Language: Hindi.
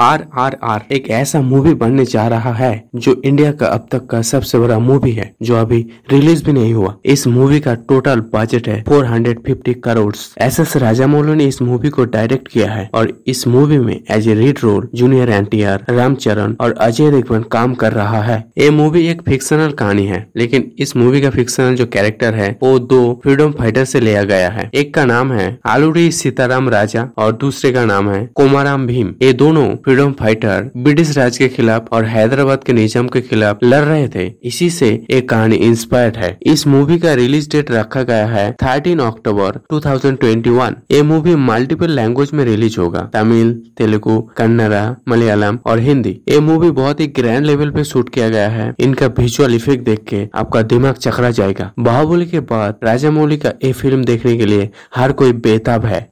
आर आर आर एक ऐसा मूवी बनने जा रहा है जो इंडिया का अब तक का सबसे बड़ा मूवी है, जो अभी रिलीज़ भी नहीं हुआ। इस मूवी का टोटल बजट है 450 करोड़ एस एस राजामौली ने इस मूवी को डायरेक्ट किया है और इस मूवी में as a lead role junior N T R Ramcharan और अजय देवगन काम कर रहा है। ये मूवी एक फिक्शनल कहानी है, लेकिन इस मूवी का फिक्शनल जो कैरेक्टर है, वो दो फ्रीडम फाइटर से लिया गया है। एक का नाम है आलूरी सीताराम राजा और दूसरे का नाम है कोमाराम भीम। ये दोनों फ्रीडम फाइटर ब्रिटिश राज के खिलाफ और हैदराबाद के निज़ाम के खिलाफ लड़ रहे थे। इसी से एक कहानी इंस्पायर्ड है। इस मूवी का रिलीज़ डेट रखा गया है 13 अक्टूबर 2021 ये मूवी मल्टीपल लैंग्वेज में रिलीज़ होगा। तमिल, तेलुगु, कन्नड़ा, मलयालम और हिंदी। ये मूवी बहुत ही ग्रैंड लेवल पे शूट किया गया है। इनका विजुअल इफ़ेक्ट देख के आपका दिमाग चकरा जाएगा। बाहुबली के बाद राजामौली का ये फ़िल्म देखने के लिए हर कोई बेताब है।